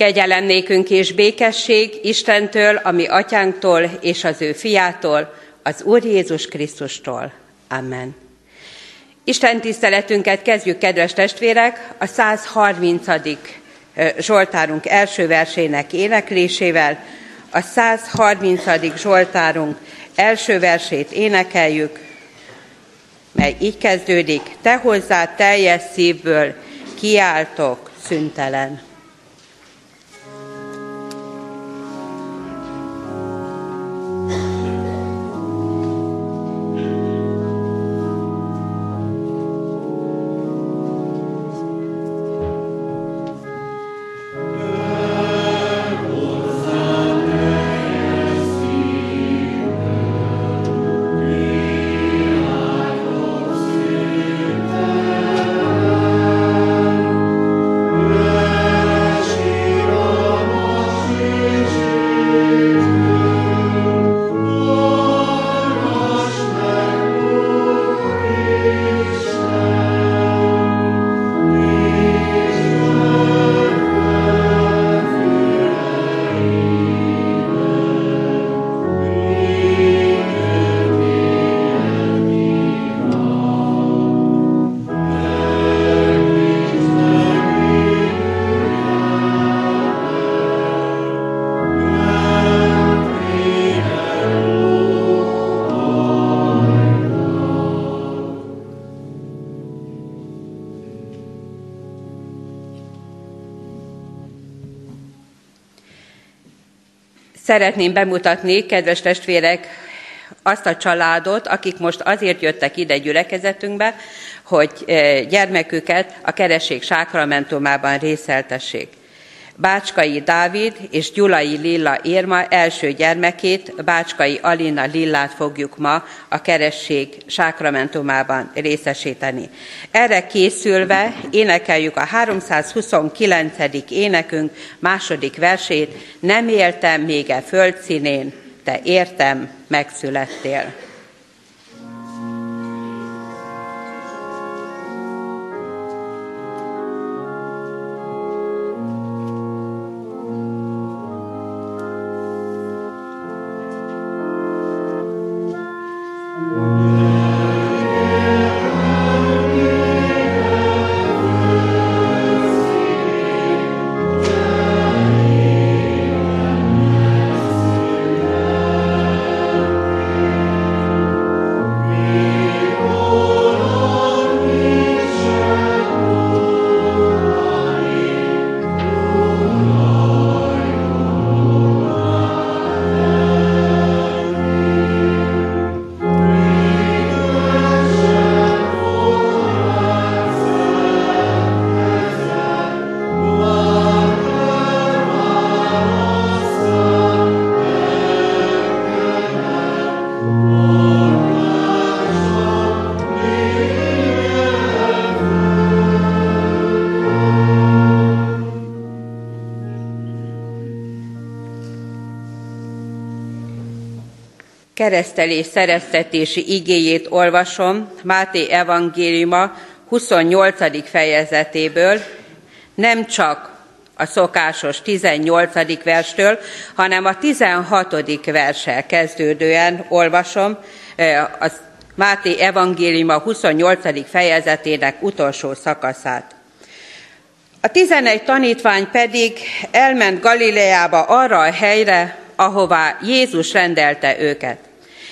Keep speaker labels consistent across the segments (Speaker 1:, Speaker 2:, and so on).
Speaker 1: Kegyelem nékünk és békesség Istentől, ami atyánktól és az ő fiától, az Úr Jézus Krisztustól. Amen. Isten tiszteletünket kezdjük, kedves testvérek, a 130. Zsoltárunk első versének éneklésével. A 130. Zsoltárunk első versét énekeljük, mely így kezdődik, te hozzá teljes szívből kiáltok szüntelen. Szeretném bemutatni, kedves testvérek, azt a családot, akik most azért jöttek ide gyülekezetünkbe, hogy eh, gyermeküket a keresség sákramentumában részeltessék. Bácskai Dávid és Gyulai Lilla Érma első gyermekét, Bácskai Alina Lillát fogjuk ma a keresség sákramentumában részesíteni. Erre készülve énekeljük a 329. énekünk második versét, nem éltem még e földszínén, te értem, megszülettél. Keresztelés szereztetési igéjét olvasom Máté evangéliuma 28. fejezetéből, nem csak a szokásos 18. verstől, hanem a 16. verssel kezdődően olvasom a Máté evangéliuma 28. fejezetének utolsó szakaszát. A tizenegy tanítvány pedig elment Galileába arra a helyre, ahová Jézus rendelte őket.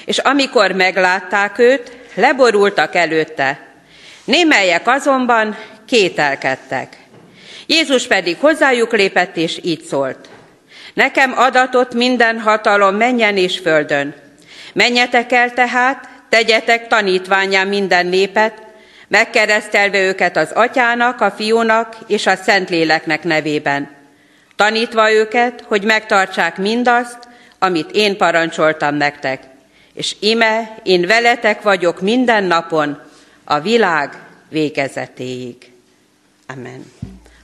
Speaker 1: És amikor meglátták őt, leborultak előtte. Némelyek azonban kételkedtek. Jézus pedig hozzájuk lépett, és így szólt. Nekem adatott minden hatalom menjen és földön. Menjetek el tehát, tegyetek tanítványá minden népet, megkeresztelve őket az atyának, a fiúnak és a szentléleknek nevében. Tanítva őket, hogy megtartsák mindazt, amit én parancsoltam nektek és ime, én veletek vagyok minden napon, a világ végezetéig. Amen.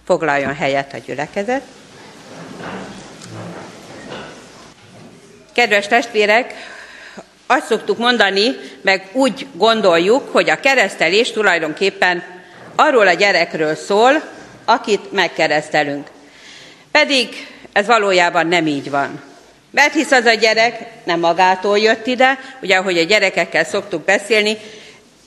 Speaker 1: Foglaljon helyet a gyülekezet. Kedves testvérek, azt szoktuk mondani, meg úgy gondoljuk, hogy a keresztelés tulajdonképpen arról a gyerekről szól, akit megkeresztelünk. Pedig ez valójában nem így van. Mert hisz az a gyerek nem magától jött ide, ugye ahogy a gyerekekkel szoktuk beszélni,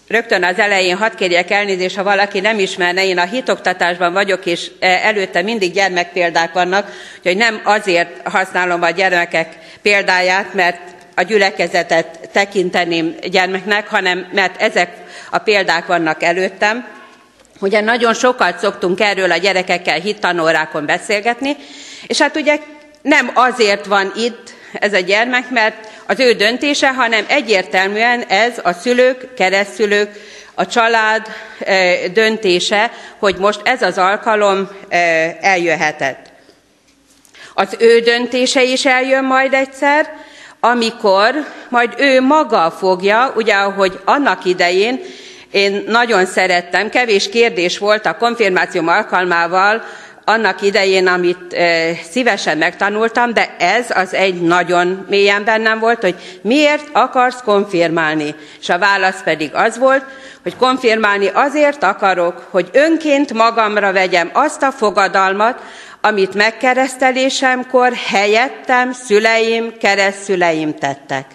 Speaker 1: Rögtön az elején hadd kérjek elnézést, ha valaki nem ismerne, én a hitoktatásban vagyok, és e, előtte mindig gyermekpéldák vannak, hogy nem azért használom a gyermekek példáját, mert a gyülekezetet tekinteném gyermeknek, hanem mert ezek a példák vannak előttem. Ugye nagyon sokat szoktunk erről a gyerekekkel hittanórákon beszélgetni, és hát ugye nem azért van itt ez a gyermek, mert az ő döntése, hanem egyértelműen ez a szülők, keresztülők, a család e, döntése, hogy most ez az alkalom e, eljöhetett. Az ő döntése is eljön majd egyszer, amikor majd ő maga fogja, ugye ahogy annak idején én nagyon szerettem, kevés kérdés volt a konfirmációm alkalmával, annak idején, amit szívesen megtanultam, de ez az egy nagyon mélyen bennem volt, hogy miért akarsz konfirmálni. És a válasz pedig az volt, hogy konfirmálni azért akarok, hogy önként magamra vegyem azt a fogadalmat, amit megkeresztelésemkor helyettem szüleim, keresztszüleim tettek.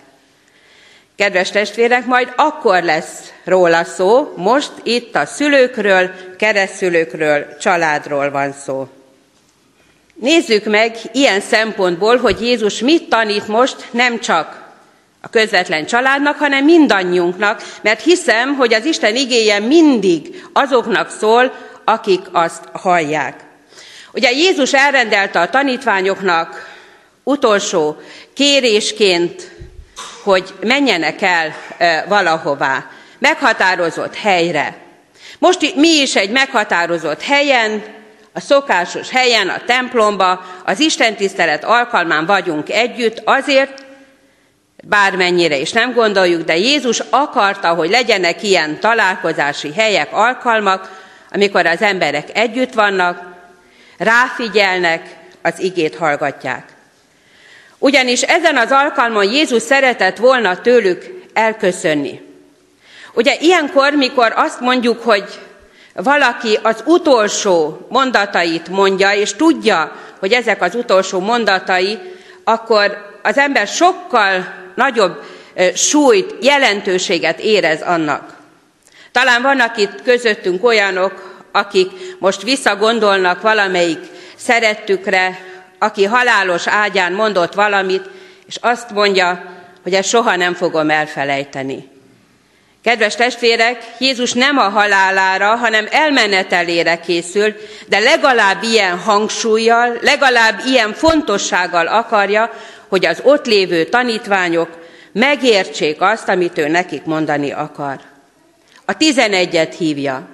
Speaker 1: Kedves testvérek, majd akkor lesz róla szó, most itt a szülőkről, keresztülőkről, családról van szó. Nézzük meg ilyen szempontból, hogy Jézus mit tanít most nem csak a közvetlen családnak, hanem mindannyiunknak, mert hiszem, hogy az Isten igéje mindig azoknak szól, akik azt hallják. Ugye Jézus elrendelte a tanítványoknak utolsó kérésként hogy menjenek el valahová, meghatározott helyre. Most mi is egy meghatározott helyen, a szokásos helyen, a templomba, az Isten tisztelet alkalmán vagyunk együtt, azért, bármennyire is nem gondoljuk, de Jézus akarta, hogy legyenek ilyen találkozási helyek, alkalmak, amikor az emberek együtt vannak, ráfigyelnek, az igét hallgatják. Ugyanis ezen az alkalmon Jézus szeretett volna tőlük elköszönni. Ugye ilyenkor, mikor azt mondjuk, hogy valaki az utolsó mondatait mondja, és tudja, hogy ezek az utolsó mondatai, akkor az ember sokkal nagyobb súlyt, jelentőséget érez annak. Talán vannak itt közöttünk olyanok, akik most visszagondolnak valamelyik szerettükre, aki halálos ágyán mondott valamit, és azt mondja, hogy ezt soha nem fogom elfelejteni. Kedves testvérek, Jézus nem a halálára, hanem elmenetelére készül, de legalább ilyen hangsúlyjal, legalább ilyen fontossággal akarja, hogy az ott lévő tanítványok megértsék azt, amit ő nekik mondani akar. A tizenegyet hívja.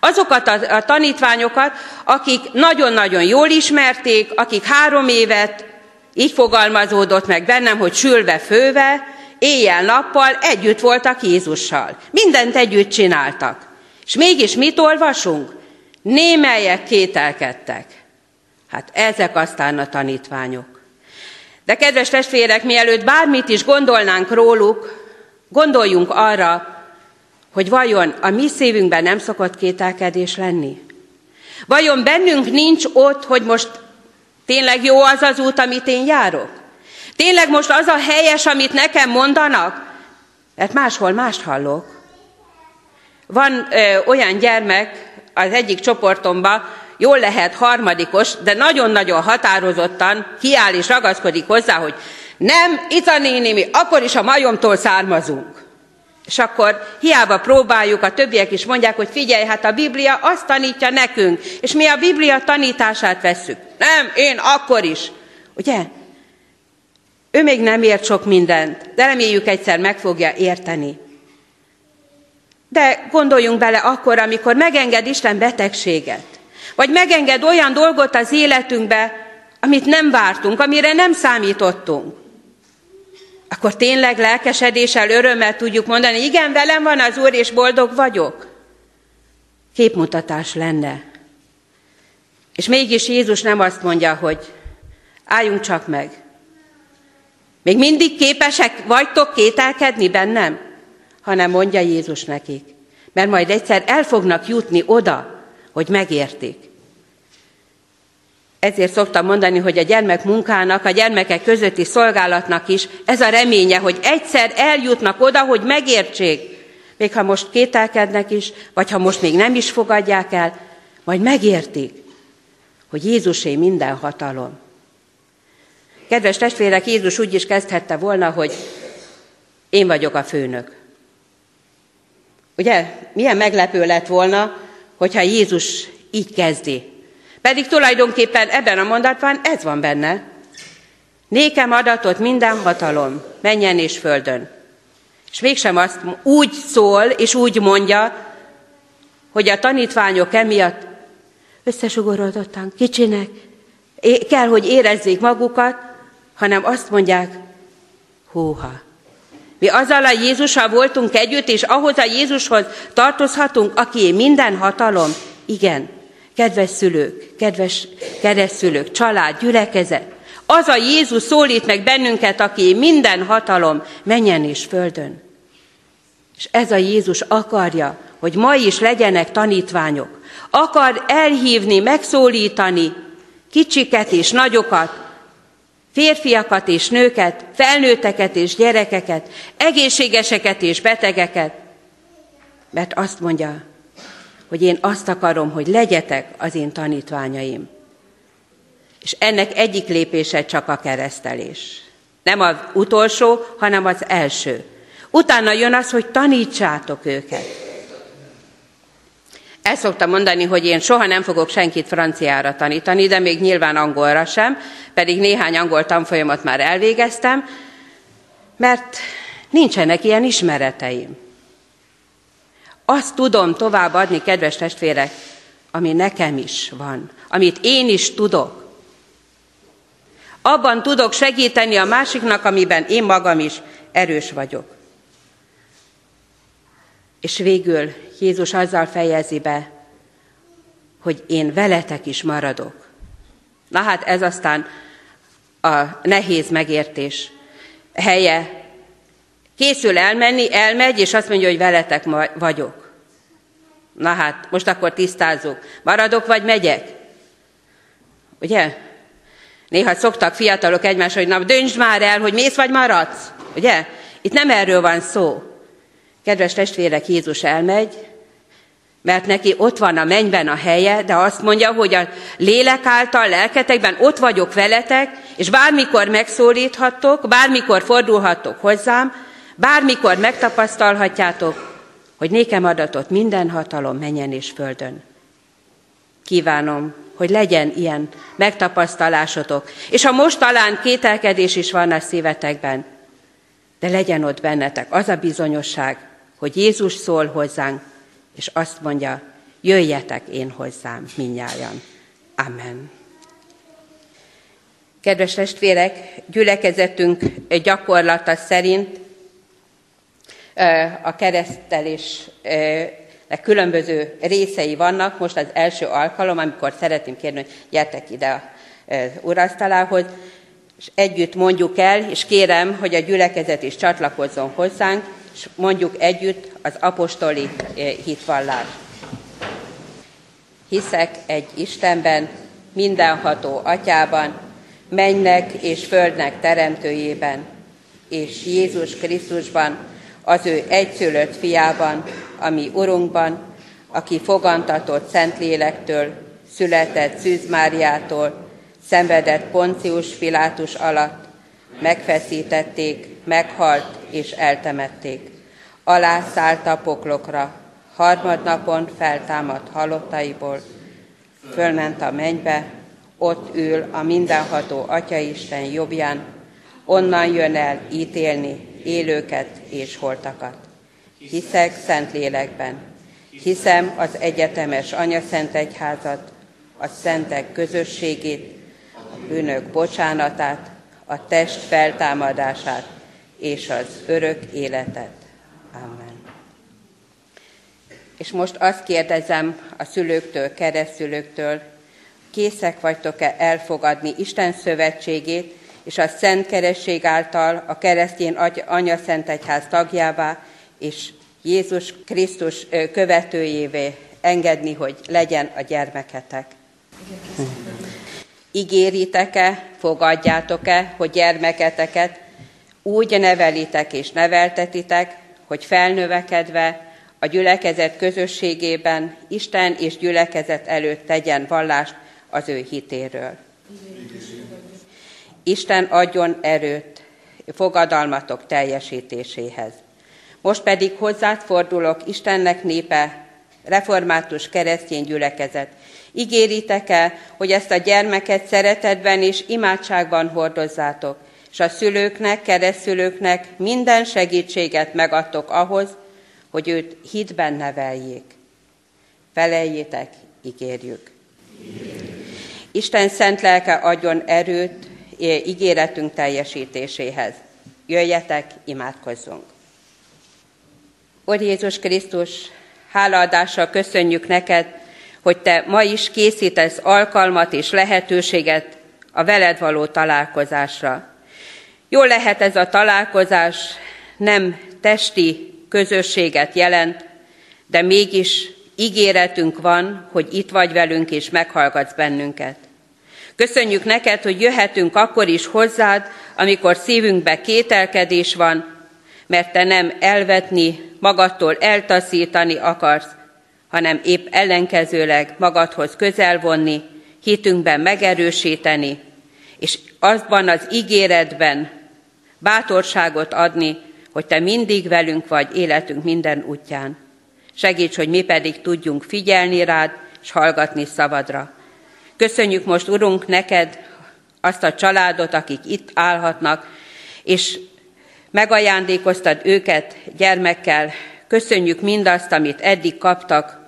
Speaker 1: Azokat a, tanítványokat, akik nagyon-nagyon jól ismerték, akik három évet, így fogalmazódott meg bennem, hogy sülve főve, éjjel-nappal együtt voltak Jézussal. Mindent együtt csináltak. És mégis mit olvasunk? Némelyek kételkedtek. Hát ezek aztán a tanítványok. De kedves testvérek, mielőtt bármit is gondolnánk róluk, gondoljunk arra, hogy vajon a mi szívünkben nem szokott kételkedés lenni? Vajon bennünk nincs ott, hogy most tényleg jó az az út, amit én járok? Tényleg most az a helyes, amit nekem mondanak? Mert máshol mást hallok. Van ö, olyan gyermek az egyik csoportomban, jól lehet harmadikos, de nagyon-nagyon határozottan kiáll és ragaszkodik hozzá, hogy nem, Ica néni, mi akkor is a majomtól származunk. És akkor hiába próbáljuk, a többiek is mondják, hogy figyelj, hát a Biblia azt tanítja nekünk, és mi a Biblia tanítását vesszük. Nem, én akkor is. Ugye? Ő még nem ért sok mindent, de reméljük egyszer meg fogja érteni. De gondoljunk bele akkor, amikor megenged Isten betegséget, vagy megenged olyan dolgot az életünkbe, amit nem vártunk, amire nem számítottunk akkor tényleg lelkesedéssel, örömmel tudjuk mondani, igen, velem van az Úr, és boldog vagyok. Képmutatás lenne. És mégis Jézus nem azt mondja, hogy álljunk csak meg. Még mindig képesek vagytok kételkedni bennem? Hanem mondja Jézus nekik. Mert majd egyszer el fognak jutni oda, hogy megértik. Ezért szoktam mondani, hogy a gyermek munkának, a gyermekek közötti szolgálatnak is ez a reménye, hogy egyszer eljutnak oda, hogy megértsék, még ha most kételkednek is, vagy ha most még nem is fogadják el, majd megértik, hogy Jézusé minden hatalom. Kedves testvérek, Jézus úgy is kezdhette volna, hogy én vagyok a főnök. Ugye, milyen meglepő lett volna, hogyha Jézus így kezdi. Pedig tulajdonképpen ebben a mondatban ez van benne. Nékem adatot minden hatalom, menjen és földön. És mégsem azt úgy szól, és úgy mondja, hogy a tanítványok emiatt összesugorodottan, kicsinek, kell, hogy érezzék magukat, hanem azt mondják, húha. Mi azzal a Jézussal voltunk együtt, és ahhoz a Jézushoz tartozhatunk, aki minden hatalom. Igen, kedves szülők, kedves keresztszülők, család, gyülekezet. Az a Jézus szólít meg bennünket, aki minden hatalom menjen és földön. És ez a Jézus akarja, hogy ma is legyenek tanítványok. Akar elhívni, megszólítani kicsiket és nagyokat, férfiakat és nőket, felnőtteket és gyerekeket, egészségeseket és betegeket, mert azt mondja, hogy én azt akarom, hogy legyetek az én tanítványaim. És ennek egyik lépése csak a keresztelés. Nem az utolsó, hanem az első. Utána jön az, hogy tanítsátok őket. El szoktam mondani, hogy én soha nem fogok senkit franciára tanítani, de még nyilván angolra sem, pedig néhány angol tanfolyamat már elvégeztem, mert nincsenek ilyen ismereteim. Azt tudom továbbadni, kedves testvérek, ami nekem is van, amit én is tudok. Abban tudok segíteni a másiknak, amiben én magam is erős vagyok. És végül Jézus azzal fejezi be, hogy én veletek is maradok. Na hát ez aztán a nehéz megértés helye. Készül elmenni, elmegy, és azt mondja, hogy veletek vagyok. Na hát, most akkor tisztázzuk. Maradok, vagy megyek? Ugye? Néha szoktak fiatalok egymásra, hogy na, döntsd már el, hogy mész vagy maradsz. Ugye? Itt nem erről van szó. Kedves testvérek, Jézus elmegy, mert neki ott van a mennyben a helye, de azt mondja, hogy a lélek által, lelketekben ott vagyok veletek, és bármikor megszólíthattok, bármikor fordulhattok hozzám, bármikor megtapasztalhatjátok, hogy nékem adatot minden hatalom menjen és földön. Kívánom, hogy legyen ilyen megtapasztalásotok, és ha most talán kételkedés is van a szívetekben, de legyen ott bennetek az a bizonyosság, hogy Jézus szól hozzánk, és azt mondja, jöjjetek én hozzám, minnyájan. Amen. Kedves testvérek, gyülekezetünk gyakorlata szerint a keresztelés különböző részei vannak. Most az első alkalom, amikor szeretném kérni, hogy gyertek ide a urasztalához, és együtt mondjuk el, és kérem, hogy a gyülekezet is csatlakozzon hozzánk, és mondjuk együtt az apostoli hitvallást. Hiszek egy Istenben, mindenható atyában, mennek és földnek teremtőjében, és Jézus Krisztusban, az ő egyszülött fiában, ami Urunkban, aki fogantatott Szentlélektől, született Szűz Máriától, szenvedett Poncius Pilátus alatt, megfeszítették, meghalt és eltemették. Alá a poklokra, harmadnapon feltámadt halottaiból, fölment a mennybe, ott ül a mindenható Atyaisten jobbján, onnan jön el ítélni élőket és holtakat. Hiszek szent lélekben, hiszem az egyetemes Anya Szent Egyházat, a szentek közösségét, a bűnök bocsánatát, a test feltámadását és az örök életet. Amen. És most azt kérdezem a szülőktől, keresztülőktől, készek vagytok-e elfogadni Isten szövetségét, és a Szent Keresség által a keresztény Anya Szent Egyház tagjává, és Jézus Krisztus követőjévé engedni, hogy legyen a gyermeketek. Ígéritek-e, fogadjátok-e, hogy gyermeketeket úgy nevelitek és neveltetitek, hogy felnövekedve a gyülekezet közösségében Isten és gyülekezet előtt tegyen vallást az ő hitéről. Isten adjon erőt fogadalmatok teljesítéséhez. Most pedig hozzád fordulok, Istennek népe, református keresztény gyülekezet. Ígéritek-e, hogy ezt a gyermeket szeretetben és imádságban hordozzátok, és a szülőknek, keresztülőknek minden segítséget megadtok ahhoz, hogy őt hitben neveljék. Feleljétek, ígérjük. Isten szent lelke adjon erőt ígéretünk teljesítéséhez. Jöjjetek, imádkozzunk! Úr Jézus Krisztus, hálaadással köszönjük neked, hogy te ma is készítesz alkalmat és lehetőséget a veled való találkozásra. Jól lehet ez a találkozás nem testi közösséget jelent, de mégis ígéretünk van, hogy itt vagy velünk és meghallgatsz bennünket. Köszönjük neked, hogy jöhetünk akkor is hozzád, amikor szívünkbe kételkedés van, mert te nem elvetni, magadtól eltaszítani akarsz, hanem épp ellenkezőleg magadhoz közel vonni, hitünkben megerősíteni, és azban az ígéretben bátorságot adni, hogy Te mindig velünk vagy életünk minden útján. Segíts, hogy mi pedig tudjunk figyelni rád, és hallgatni szavadra. Köszönjük most, Urunk, neked azt a családot, akik itt állhatnak, és megajándékoztad őket gyermekkel. Köszönjük mindazt, amit eddig kaptak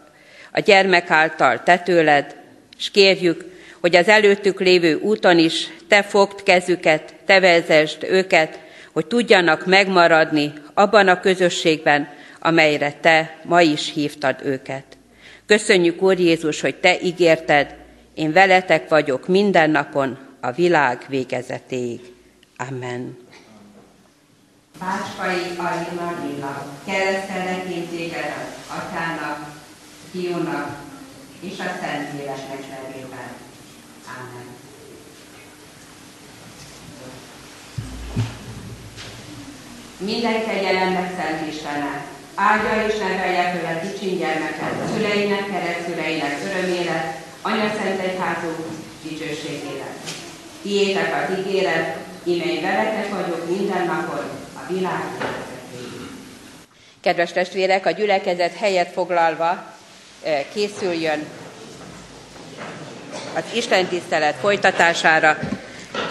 Speaker 1: a gyermek által te tőled, és kérjük, hogy az előttük lévő úton is te fogd kezüket, te vezesd őket, hogy tudjanak megmaradni abban a közösségben, amelyre te ma is hívtad őket. Köszönjük, Úr Jézus, hogy te ígérted, én veletek vagyok minden napon a világ végezetéig. Amen. Bácskai Alina Lilla, keresztelek én tégedet, Atyának, Fiúnak és a Szentléleknek nevében. Amen. Minden kegyelemnek szent Istenek, áldja és nevelje tőle kicsin gyermeket, szüleinek, keresztüleinek örömére, Anya Szent Egyházunk dicsőségére. Tiétek a ígéret, imely veletek vagyok minden napon a világ Kedves testvérek, a gyülekezet helyet foglalva készüljön az Isten tisztelet folytatására.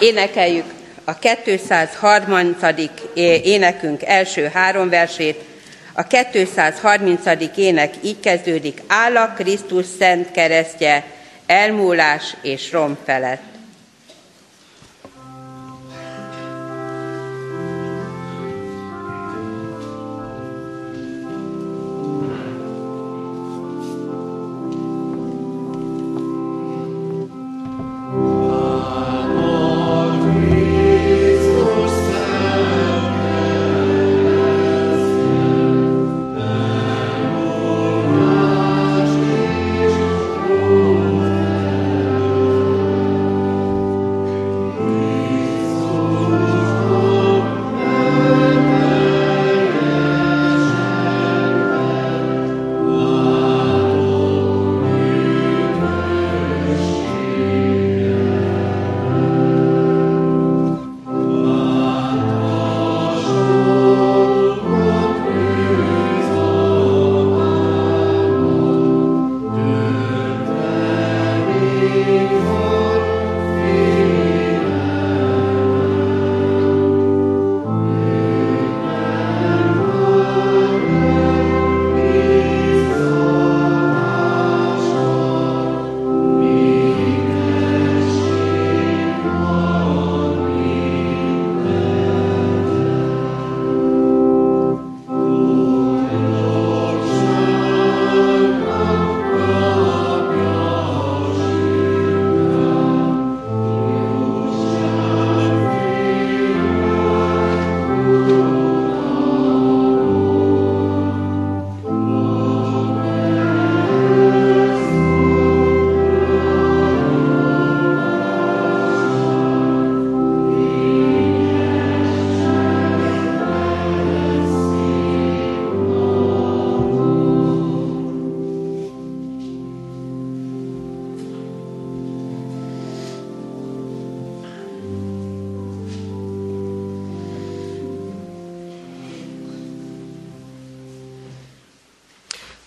Speaker 1: Énekeljük a 230. énekünk első három versét, a 230. ének így kezdődik, áll a Krisztus szent keresztje, elmúlás és rom felett.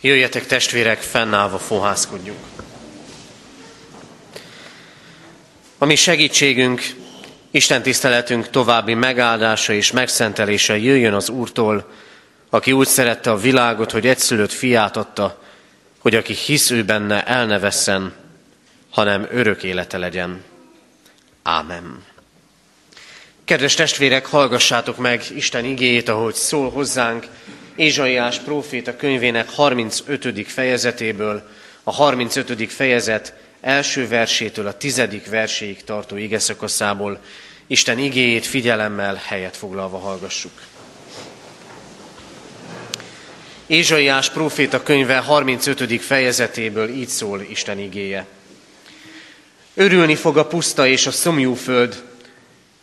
Speaker 2: Jöjjetek testvérek, fennállva fohászkodjunk. A mi segítségünk, Isten tiszteletünk további megáldása és megszentelése jöjjön az Úrtól, aki úgy szerette a világot, hogy egyszülött fiát adta, hogy aki hisz ő benne, el ne vesszen, hanem örök élete legyen. Ámen. Kedves testvérek, hallgassátok meg Isten igéjét, ahogy szól hozzánk Ézsaiás próféta könyvének 35. fejezetéből, a 35. fejezet első versétől a tizedik verséig tartó igeszakaszából. Isten igéjét figyelemmel helyet foglalva hallgassuk. Ézsaiás próféta könyve 35. fejezetéből így szól Isten igéje. Örülni fog a puszta és a szomjú föld,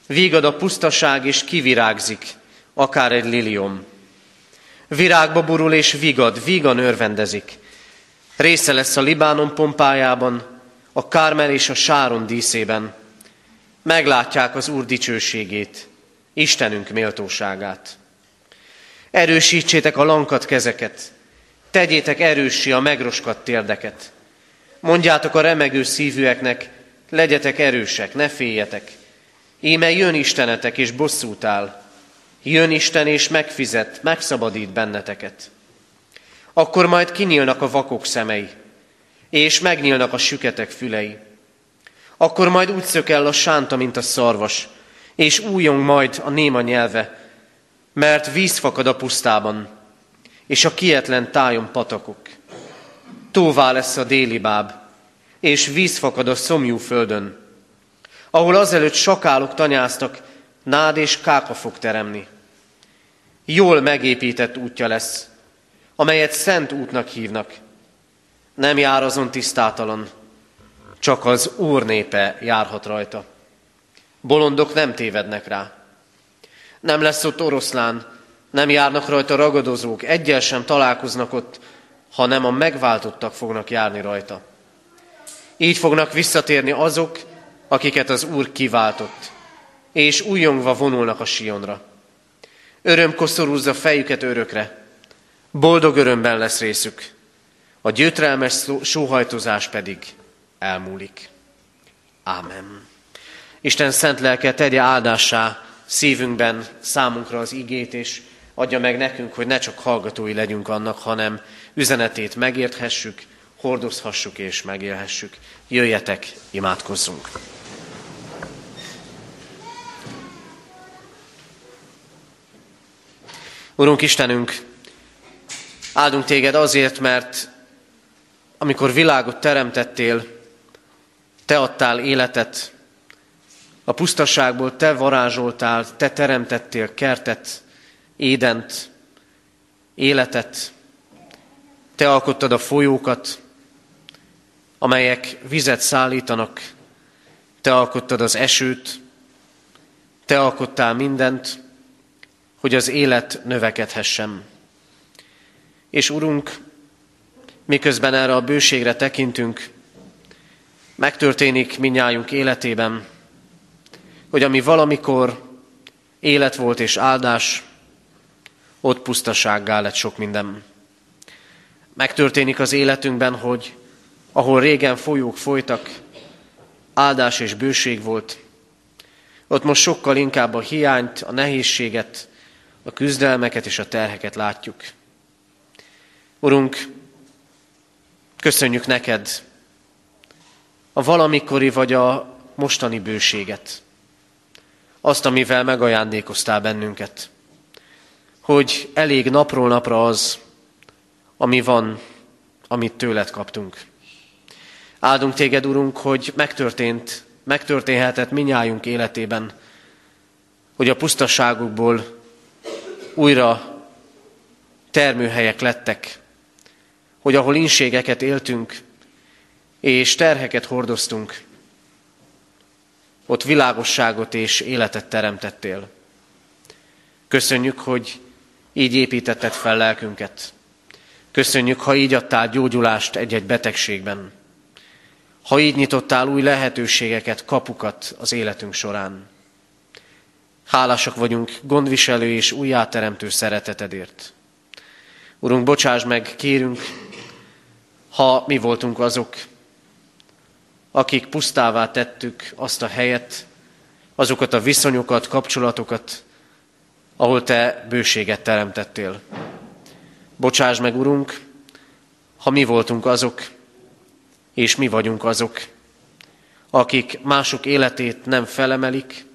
Speaker 2: Vígad a pusztaság és kivirágzik, akár egy liliom. Virágba burul és vigad, vígan örvendezik. Része lesz a Libánon pompájában, a Kármel és a Sáron díszében. Meglátják az Úr dicsőségét, Istenünk méltóságát. Erősítsétek a lankat kezeket, tegyétek erőssé a megroskadt térdeket. Mondjátok a remegő szívűeknek, legyetek erősek, ne féljetek. Íme jön Istenetek és bosszút áll. Jön Isten és megfizet, megszabadít benneteket. Akkor majd kinyílnak a vakok szemei, és megnyílnak a süketek fülei. Akkor majd úgy szök el a sánta, mint a szarvas, és újjong majd a néma nyelve, mert víz fakad a pusztában, és a kietlen tájon patakok. Tóvá lesz a déli báb, és víz fakad a szomjú földön, ahol azelőtt sakálok tanyáztak, nád és káka fog teremni. Jól megépített útja lesz, amelyet szent útnak hívnak. Nem jár azon tisztátalan, csak az Úr népe járhat rajta. Bolondok nem tévednek rá. Nem lesz ott oroszlán, nem járnak rajta ragadozók, egyel sem találkoznak ott, hanem a megváltottak fognak járni rajta. Így fognak visszatérni azok, akiket az Úr kiváltott, és újongva vonulnak a Sionra. Öröm koszorúzza fejüket örökre, boldog örömben lesz részük, a gyötrelmes sóhajtozás pedig elmúlik. Ámen. Isten szent lelke tegye áldássá szívünkben számunkra az igét, és adja meg nekünk, hogy ne csak hallgatói legyünk annak, hanem üzenetét megérthessük, hordozhassuk és megélhessük. Jöjjetek, imádkozzunk! Urunk Istenünk, áldunk téged azért, mert amikor világot teremtettél, te adtál életet, a pusztaságból te varázsoltál, te teremtettél kertet, édent, életet, te alkottad a folyókat, amelyek vizet szállítanak, te alkottad az esőt, te alkottál mindent, hogy az élet növekedhessen. És Urunk, miközben erre a bőségre tekintünk, megtörténik minnyájunk életében, hogy ami valamikor élet volt és áldás, ott pusztasággá lett sok minden. Megtörténik az életünkben, hogy ahol régen folyók folytak, áldás és bőség volt, ott most sokkal inkább a hiányt, a nehézséget, a küzdelmeket és a terheket látjuk. Urunk, köszönjük neked a valamikori vagy a mostani bőséget, azt, amivel megajándékoztál bennünket, hogy elég napról napra az, ami van, amit tőled kaptunk. Áldunk téged, Urunk, hogy megtörtént, megtörténhetett minnyájunk életében, hogy a pusztaságukból újra termőhelyek lettek, hogy ahol inségeket éltünk, és terheket hordoztunk, ott világosságot és életet teremtettél. Köszönjük, hogy így építetted fel lelkünket. Köszönjük, ha így adtál gyógyulást egy-egy betegségben. Ha így nyitottál új lehetőségeket, kapukat az életünk során. Hálásak vagyunk gondviselő és újjáteremtő szeretetedért. Urunk, bocsáss meg, kérünk, ha mi voltunk azok, akik pusztává tettük azt a helyet, azokat a viszonyokat, kapcsolatokat, ahol Te bőséget teremtettél. Bocsáss meg, Urunk, ha mi voltunk azok, és mi vagyunk azok, akik mások életét nem felemelik,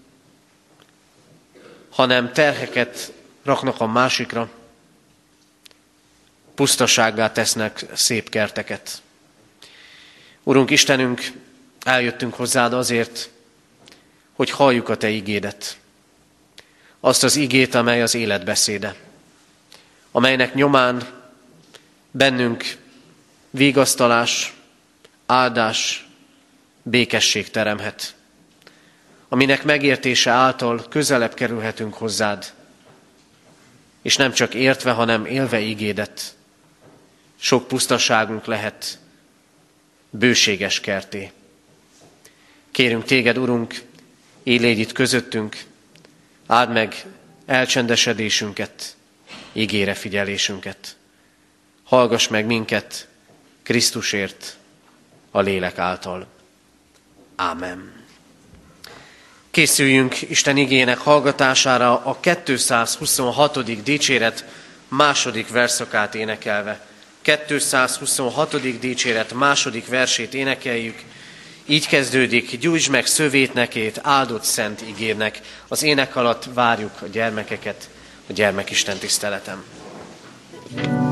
Speaker 2: hanem terheket raknak a másikra, pusztasággá tesznek szép kerteket. Urunk Istenünk, eljöttünk hozzád azért, hogy halljuk a Te igédet. Azt az igét, amely az életbeszéde, amelynek nyomán bennünk vigasztalás, áldás, békesség teremhet, aminek megértése által közelebb kerülhetünk hozzád, és nem csak értve, hanem élve ígédet. Sok pusztaságunk lehet bőséges kerté. Kérünk téged, Urunk, így itt közöttünk, áld meg elcsendesedésünket, ígére figyelésünket. Hallgass meg minket Krisztusért, a lélek által. Ámen. Készüljünk Isten igének hallgatására a 226. dicséret második verszakát énekelve. 226. dicséret második versét énekeljük. Így kezdődik, gyújts meg szövétnekét, áldott szent ígérnek. Az ének alatt várjuk a gyermekeket a gyermekisten tiszteletem. thank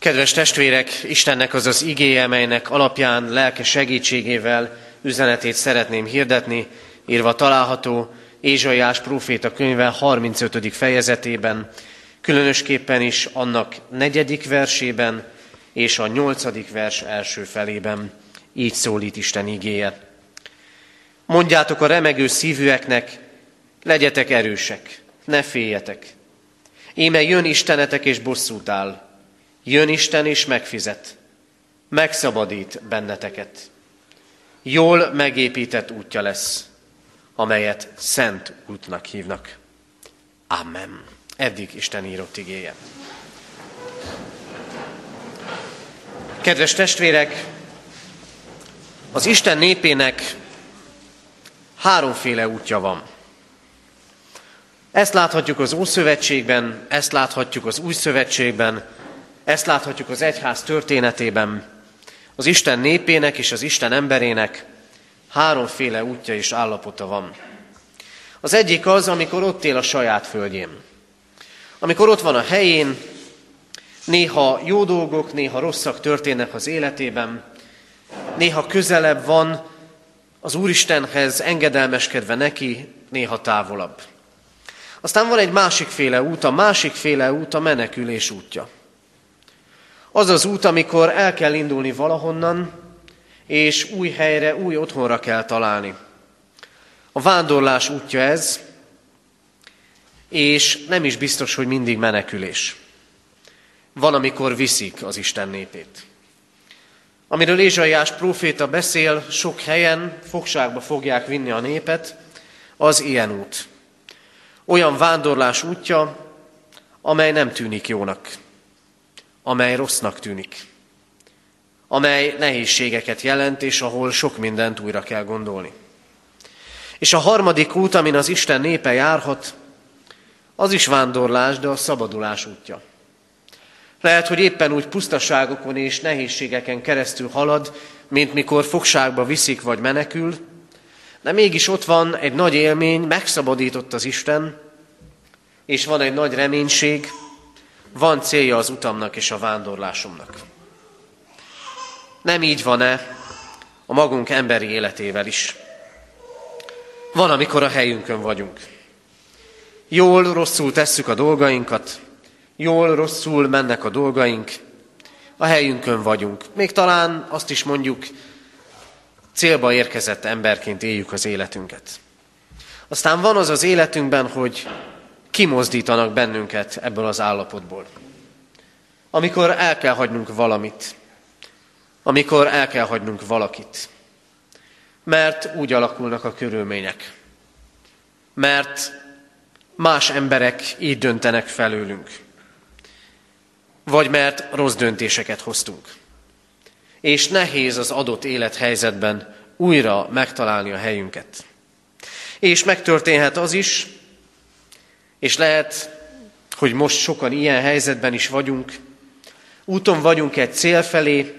Speaker 2: Kedves testvérek, Istennek az az igéje, melynek alapján lelke segítségével üzenetét szeretném hirdetni, írva található Ézsaiás próféta könyve 35. fejezetében, különösképpen is annak negyedik versében és a nyolcadik vers első felében. Így szólít Isten igéje. Mondjátok a remegő szívűeknek, legyetek erősek, ne féljetek. Íme jön Istenetek és bosszút áll, Jön Isten és megfizet, megszabadít benneteket. Jól megépített útja lesz, amelyet szent útnak hívnak. Amen. Eddig Isten írott igéje. Kedves testvérek, az Isten népének háromféle útja van. Ezt láthatjuk az Ószövetségben, ezt láthatjuk az Új Szövetségben, ezt láthatjuk az egyház történetében. Az Isten népének és az Isten emberének háromféle útja és állapota van. Az egyik az, amikor ott él a saját földjén. Amikor ott van a helyén, néha jó dolgok, néha rosszak történnek az életében, néha közelebb van az Úristenhez, engedelmeskedve neki, néha távolabb. Aztán van egy másik féle út, a másik féle út a menekülés útja. Az az út, amikor el kell indulni valahonnan, és új helyre, új otthonra kell találni. A vándorlás útja ez, és nem is biztos, hogy mindig menekülés. Van, amikor viszik az Isten népét. Amiről Ézsaiás próféta beszél, sok helyen fogságba fogják vinni a népet, az ilyen út. Olyan vándorlás útja, amely nem tűnik jónak amely rossznak tűnik, amely nehézségeket jelent, és ahol sok mindent újra kell gondolni. És a harmadik út, amin az Isten népe járhat, az is vándorlás, de a szabadulás útja. Lehet, hogy éppen úgy pusztaságokon és nehézségeken keresztül halad, mint mikor fogságba viszik vagy menekül, de mégis ott van egy nagy élmény, megszabadított az Isten, és van egy nagy reménység, van célja az utamnak és a vándorlásomnak. Nem így van-e a magunk emberi életével is? Van, amikor a helyünkön vagyunk. Jól, rosszul tesszük a dolgainkat, jól, rosszul mennek a dolgaink, a helyünkön vagyunk. Még talán azt is mondjuk, célba érkezett emberként éljük az életünket. Aztán van az az életünkben, hogy kimozdítanak bennünket ebből az állapotból. Amikor el kell hagynunk valamit, amikor el kell hagynunk valakit. Mert úgy alakulnak a körülmények. Mert más emberek így döntenek felőlünk. Vagy mert rossz döntéseket hoztunk. És nehéz az adott élethelyzetben újra megtalálni a helyünket. És megtörténhet az is, és lehet, hogy most sokan ilyen helyzetben is vagyunk, úton vagyunk egy cél felé,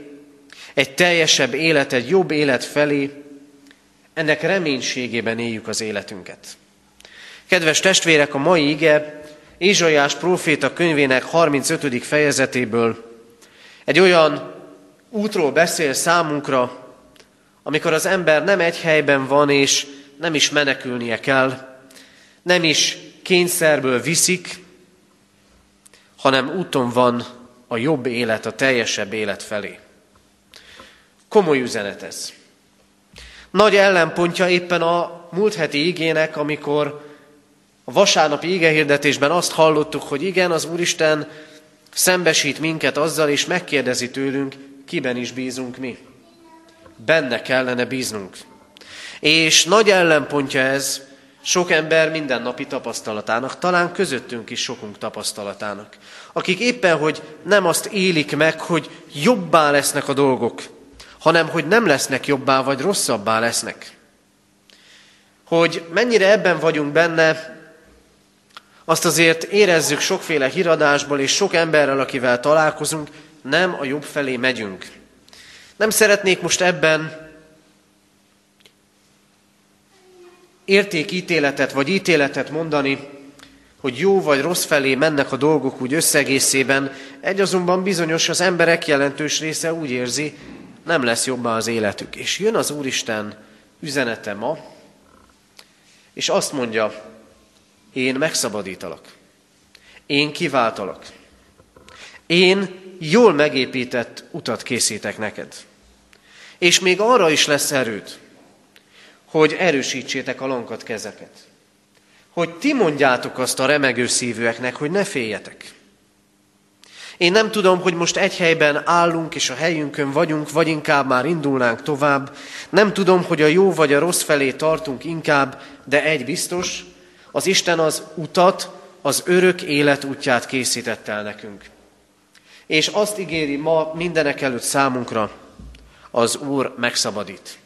Speaker 2: egy teljesebb élet, egy jobb élet felé, ennek reménységében éljük az életünket. Kedves testvérek, a mai ige Ézsaiás próféta könyvének 35. fejezetéből egy olyan útról beszél számunkra, amikor az ember nem egy helyben van, és nem is menekülnie kell, nem is kényszerből viszik, hanem úton van a jobb élet, a teljesebb élet felé. Komoly üzenet ez. Nagy ellenpontja éppen a múlt heti igének, amikor a vasárnapi igehirdetésben azt hallottuk, hogy igen, az Úristen szembesít minket azzal, és megkérdezi tőlünk, kiben is bízunk mi. Benne kellene bíznunk. És nagy ellenpontja ez sok ember mindennapi tapasztalatának, talán közöttünk is sokunk tapasztalatának, akik éppen, hogy nem azt élik meg, hogy jobbá lesznek a dolgok, hanem hogy nem lesznek jobbá, vagy rosszabbá lesznek. Hogy mennyire ebben vagyunk benne, azt azért érezzük sokféle híradásból és sok emberrel, akivel találkozunk, nem a jobb felé megyünk. Nem szeretnék most ebben értékítéletet vagy ítéletet mondani, hogy jó vagy rossz felé mennek a dolgok úgy összegészében, egy azonban bizonyos az emberek jelentős része úgy érzi, nem lesz jobbá az életük. És jön az Úristen üzenete ma, és azt mondja, én megszabadítalak. Én kiváltalak. Én jól megépített utat készítek neked. És még arra is lesz erőd, hogy erősítsétek a lankat kezeket. Hogy ti mondjátok azt a remegő szívűeknek, hogy ne féljetek. Én nem tudom, hogy most egy helyben állunk, és a helyünkön vagyunk, vagy inkább már indulnánk tovább. Nem tudom, hogy a jó vagy a rossz felé tartunk inkább, de egy biztos, az Isten az utat, az örök élet útját készített el nekünk. És azt ígéri ma mindenek előtt számunkra, az Úr megszabadít.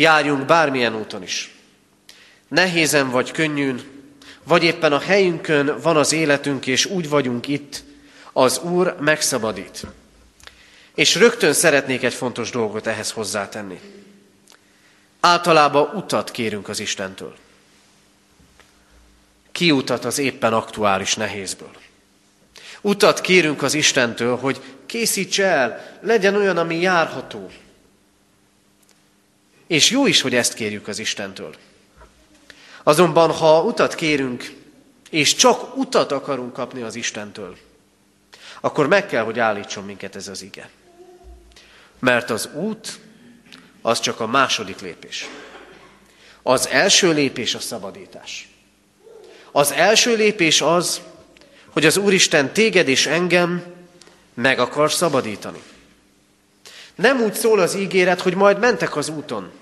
Speaker 2: Járjunk bármilyen úton is. Nehézen vagy könnyűn, vagy éppen a helyünkön van az életünk, és úgy vagyunk itt, az Úr megszabadít. És rögtön szeretnék egy fontos dolgot ehhez hozzátenni. Általában utat kérünk az Istentől. Kiutat az éppen aktuális nehézből. Utat kérünk az Istentől, hogy készítse el, legyen olyan, ami járható. És jó is, hogy ezt kérjük az Istentől. Azonban, ha utat kérünk, és csak utat akarunk kapni az Istentől, akkor meg kell, hogy állítson minket ez az ige. Mert az út, az csak a második lépés. Az első lépés a szabadítás. Az első lépés az, hogy az Úristen téged és engem meg akar szabadítani. Nem úgy szól az ígéret, hogy majd mentek az úton,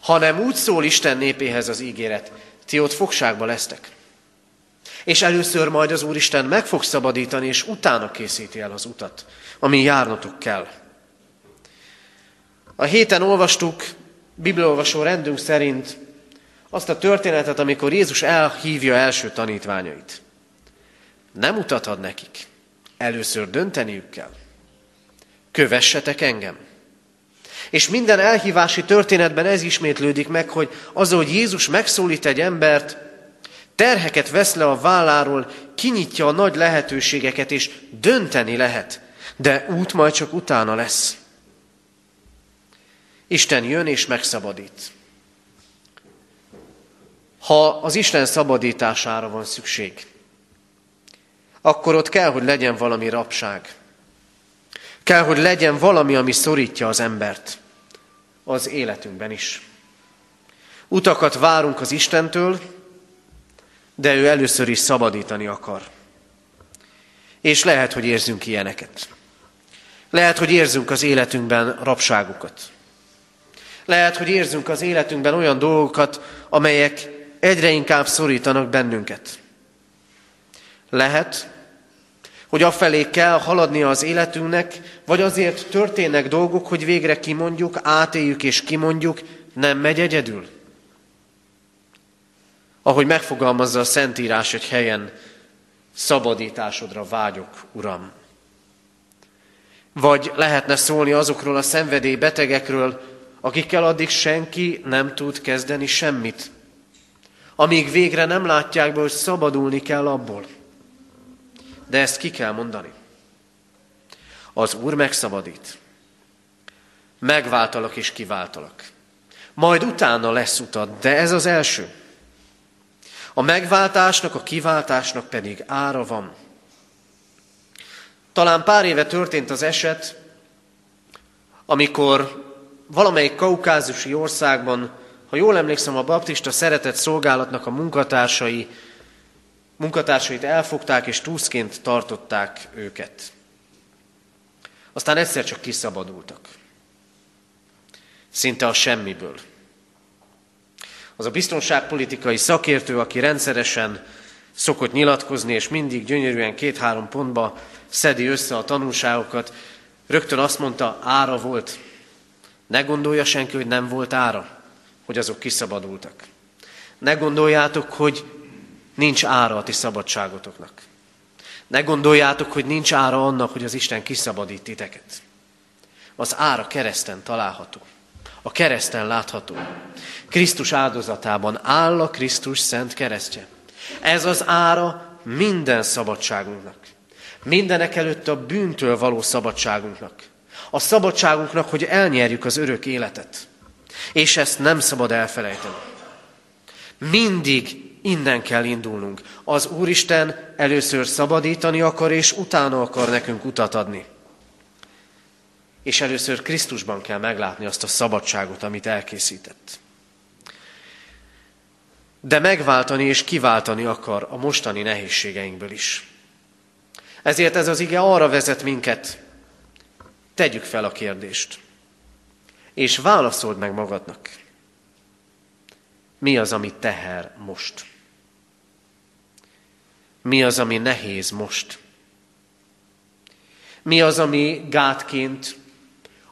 Speaker 2: hanem úgy szól Isten népéhez az ígéret, ti ott fogságba lesztek. És először majd az Úristen meg fog szabadítani, és utána készíti el az utat, amin járnotok kell. A héten olvastuk bibliolvasó rendünk szerint azt a történetet, amikor Jézus elhívja első tanítványait. Nem mutatad ad nekik. Először dönteniük kell. Kövessetek engem. És minden elhívási történetben ez ismétlődik meg, hogy az, hogy Jézus megszólít egy embert, terheket vesz le a válláról, kinyitja a nagy lehetőségeket, és dönteni lehet, de út majd csak utána lesz. Isten jön és megszabadít. Ha az Isten szabadítására van szükség, akkor ott kell, hogy legyen valami rabság. Kell, hogy legyen valami, ami szorítja az embert az életünkben is. Utakat várunk az Istentől, de ő először is szabadítani akar. És lehet, hogy érzünk ilyeneket. Lehet, hogy érzünk az életünkben rabságukat. Lehet, hogy érzünk az életünkben olyan dolgokat, amelyek egyre inkább szorítanak bennünket. Lehet, hogy afelé kell haladnia az életünknek, vagy azért történnek dolgok, hogy végre kimondjuk, átéljük és kimondjuk, nem megy egyedül. Ahogy megfogalmazza a Szentírás egy helyen, szabadításodra vágyok, Uram. Vagy lehetne szólni azokról a szenvedély betegekről, akikkel addig senki nem tud kezdeni semmit. Amíg végre nem látják be, hogy szabadulni kell abból. De ezt ki kell mondani. Az Úr megszabadít. Megváltalak és kiváltalak. Majd utána lesz utad, de ez az első. A megváltásnak, a kiváltásnak pedig ára van. Talán pár éve történt az eset, amikor valamelyik kaukázusi országban, ha jól emlékszem, a baptista szeretett szolgálatnak a munkatársai munkatársait elfogták és túszként tartották őket. Aztán egyszer csak kiszabadultak. Szinte a semmiből. Az a biztonságpolitikai szakértő, aki rendszeresen szokott nyilatkozni, és mindig gyönyörűen két-három pontba szedi össze a tanulságokat, rögtön azt mondta, ára volt. Ne gondolja senki, hogy nem volt ára, hogy azok kiszabadultak. Ne gondoljátok, hogy Nincs ára a ti szabadságotoknak. Ne gondoljátok, hogy nincs ára annak, hogy az Isten kiszabadít titeket. Az ára kereszten található. A kereszten látható. Krisztus áldozatában áll a Krisztus szent keresztje. Ez az ára minden szabadságunknak. Mindenek előtt a bűntől való szabadságunknak. A szabadságunknak, hogy elnyerjük az örök életet. És ezt nem szabad elfelejteni. Mindig Innen kell indulnunk. Az Úristen először szabadítani akar, és utána akar nekünk utat adni. És először Krisztusban kell meglátni azt a szabadságot, amit elkészített. De megváltani és kiváltani akar a mostani nehézségeinkből is. Ezért ez az ige arra vezet minket, tegyük fel a kérdést, és válaszold meg magadnak. Mi az, ami teher most? Mi az, ami nehéz most? Mi az, ami gátként,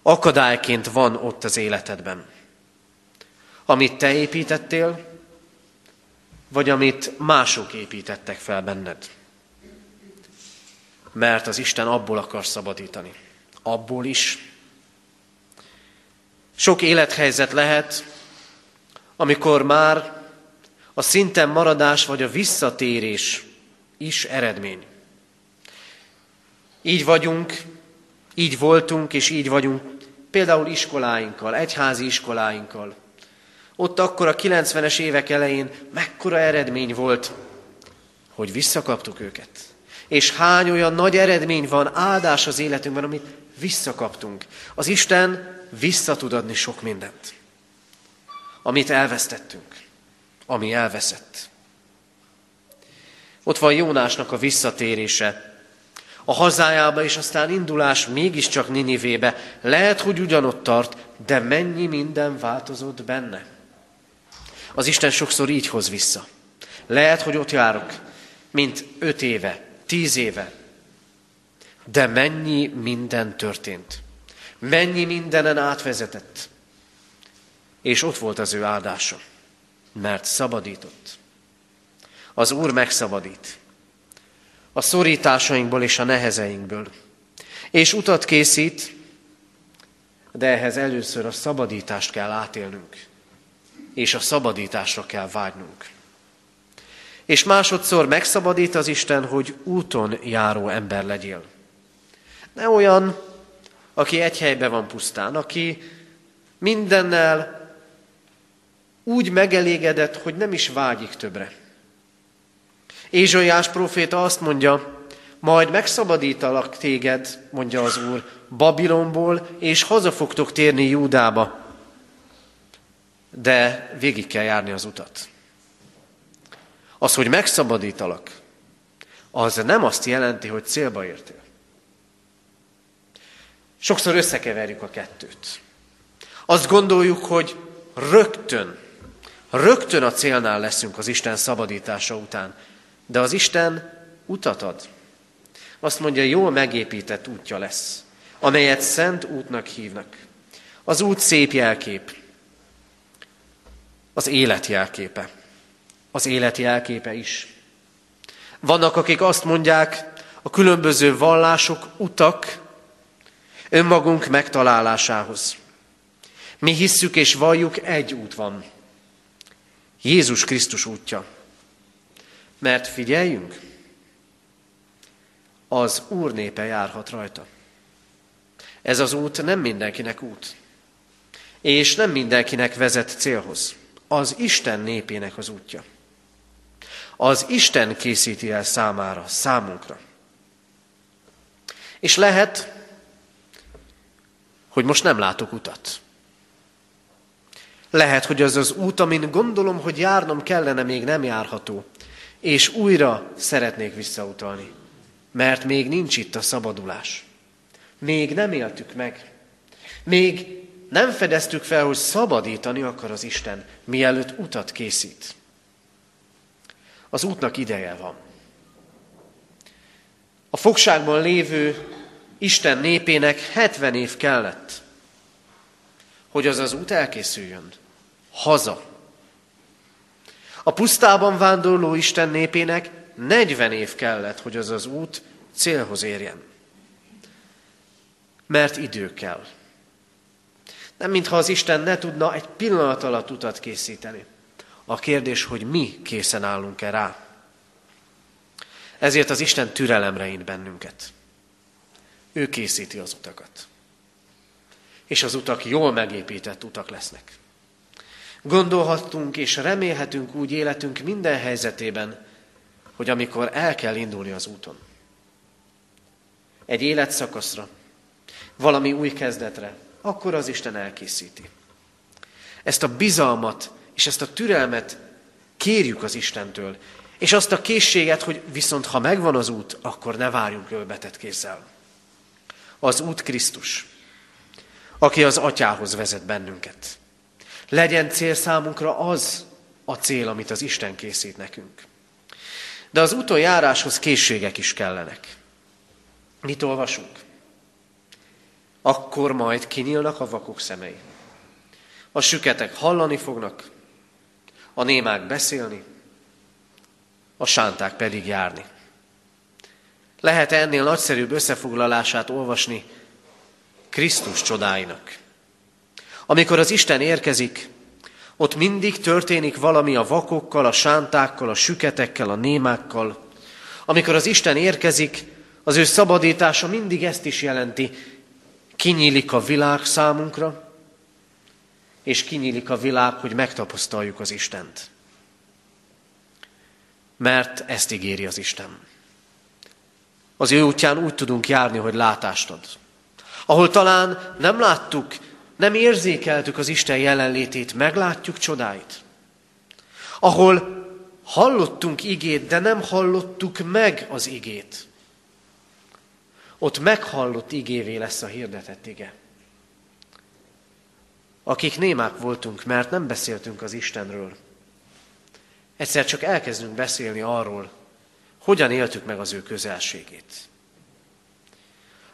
Speaker 2: akadályként van ott az életedben? Amit te építettél, vagy amit mások építettek fel benned? Mert az Isten abból akar szabadítani. Abból is. Sok élethelyzet lehet, amikor már a szinten maradás vagy a visszatérés is eredmény. Így vagyunk, így voltunk, és így vagyunk például iskoláinkkal, egyházi iskoláinkkal. Ott akkor a 90-es évek elején mekkora eredmény volt, hogy visszakaptuk őket. És hány olyan nagy eredmény van, áldás az életünkben, amit visszakaptunk. Az Isten vissza tud adni sok mindent, amit elvesztettünk, ami elveszett. Ott van Jónásnak a visszatérése. A hazájába és aztán indulás mégiscsak Ninivébe. Lehet, hogy ugyanott tart, de mennyi minden változott benne. Az Isten sokszor így hoz vissza. Lehet, hogy ott járok, mint öt éve, tíz éve. De mennyi minden történt. Mennyi mindenen átvezetett. És ott volt az ő áldása, mert szabadított. Az Úr megszabadít. A szorításainkból és a nehezeinkből. És utat készít, de ehhez először a szabadítást kell átélnünk. És a szabadításra kell vágynunk. És másodszor megszabadít az Isten, hogy úton járó ember legyél. Ne olyan, aki egy helyben van pusztán, aki mindennel úgy megelégedett, hogy nem is vágyik többre. Ézsaiás proféta azt mondja, majd megszabadítalak téged, mondja az Úr, Babilonból, és haza fogtok térni Júdába. De végig kell járni az utat. Az, hogy megszabadítalak, az nem azt jelenti, hogy célba értél. Sokszor összekeverjük a kettőt. Azt gondoljuk, hogy rögtön, rögtön a célnál leszünk az Isten szabadítása után. De az Isten utat ad. Azt mondja, jól megépített útja lesz, amelyet szent útnak hívnak. Az út szép jelkép, az élet jelképe, az élet jelképe is. Vannak, akik azt mondják, a különböző vallások utak önmagunk megtalálásához. Mi hisszük és valljuk, egy út van. Jézus Krisztus útja. Mert figyeljünk, az Úr népe járhat rajta. Ez az út nem mindenkinek út. És nem mindenkinek vezet célhoz. Az Isten népének az útja. Az Isten készíti el számára, számunkra. És lehet, hogy most nem látok utat. Lehet, hogy az az út, amin gondolom, hogy járnom kellene, még nem járható, és újra szeretnék visszautalni, mert még nincs itt a szabadulás. Még nem éltük meg. Még nem fedeztük fel, hogy szabadítani akar az Isten, mielőtt utat készít. Az útnak ideje van. A fogságban lévő Isten népének 70 év kellett, hogy az az út elkészüljön. Haza. A pusztában vándorló Isten népének 40 év kellett, hogy az az út célhoz érjen. Mert idő kell. Nem mintha az Isten ne tudna egy pillanat alatt utat készíteni. A kérdés, hogy mi készen állunk-e rá. Ezért az Isten türelemre int bennünket. Ő készíti az utakat. És az utak jól megépített utak lesznek. Gondolhattunk és remélhetünk úgy életünk minden helyzetében, hogy amikor el kell indulni az úton, egy életszakaszra, valami új kezdetre, akkor az Isten elkészíti. Ezt a bizalmat és ezt a türelmet kérjük az Istentől, és azt a készséget, hogy viszont ha megvan az út, akkor ne várjunk ölbetett kézzel. Az út Krisztus, aki az atyához vezet bennünket. Legyen cél számunkra az a cél, amit az Isten készít nekünk. De az járáshoz készségek is kellenek. Mit olvasunk? Akkor majd kinyílnak a vakok szemei. A süketek hallani fognak, a némák beszélni, a sánták pedig járni. Lehet ennél nagyszerűbb összefoglalását olvasni Krisztus csodáinak. Amikor az Isten érkezik, ott mindig történik valami a vakokkal, a sántákkal, a süketekkel, a némákkal. Amikor az Isten érkezik, az ő szabadítása mindig ezt is jelenti. Kinyílik a világ számunkra, és kinyílik a világ, hogy megtapasztaljuk az Istent. Mert ezt ígéri az Isten. Az ő útján úgy tudunk járni, hogy látást ad. Ahol talán nem láttuk, nem érzékeltük az Isten jelenlétét, meglátjuk csodáit. Ahol hallottunk igét, de nem hallottuk meg az igét. Ott meghallott igévé lesz a hirdetett ige. Akik némák voltunk, mert nem beszéltünk az Istenről. Egyszer csak elkezdünk beszélni arról, hogyan éltük meg az ő közelségét.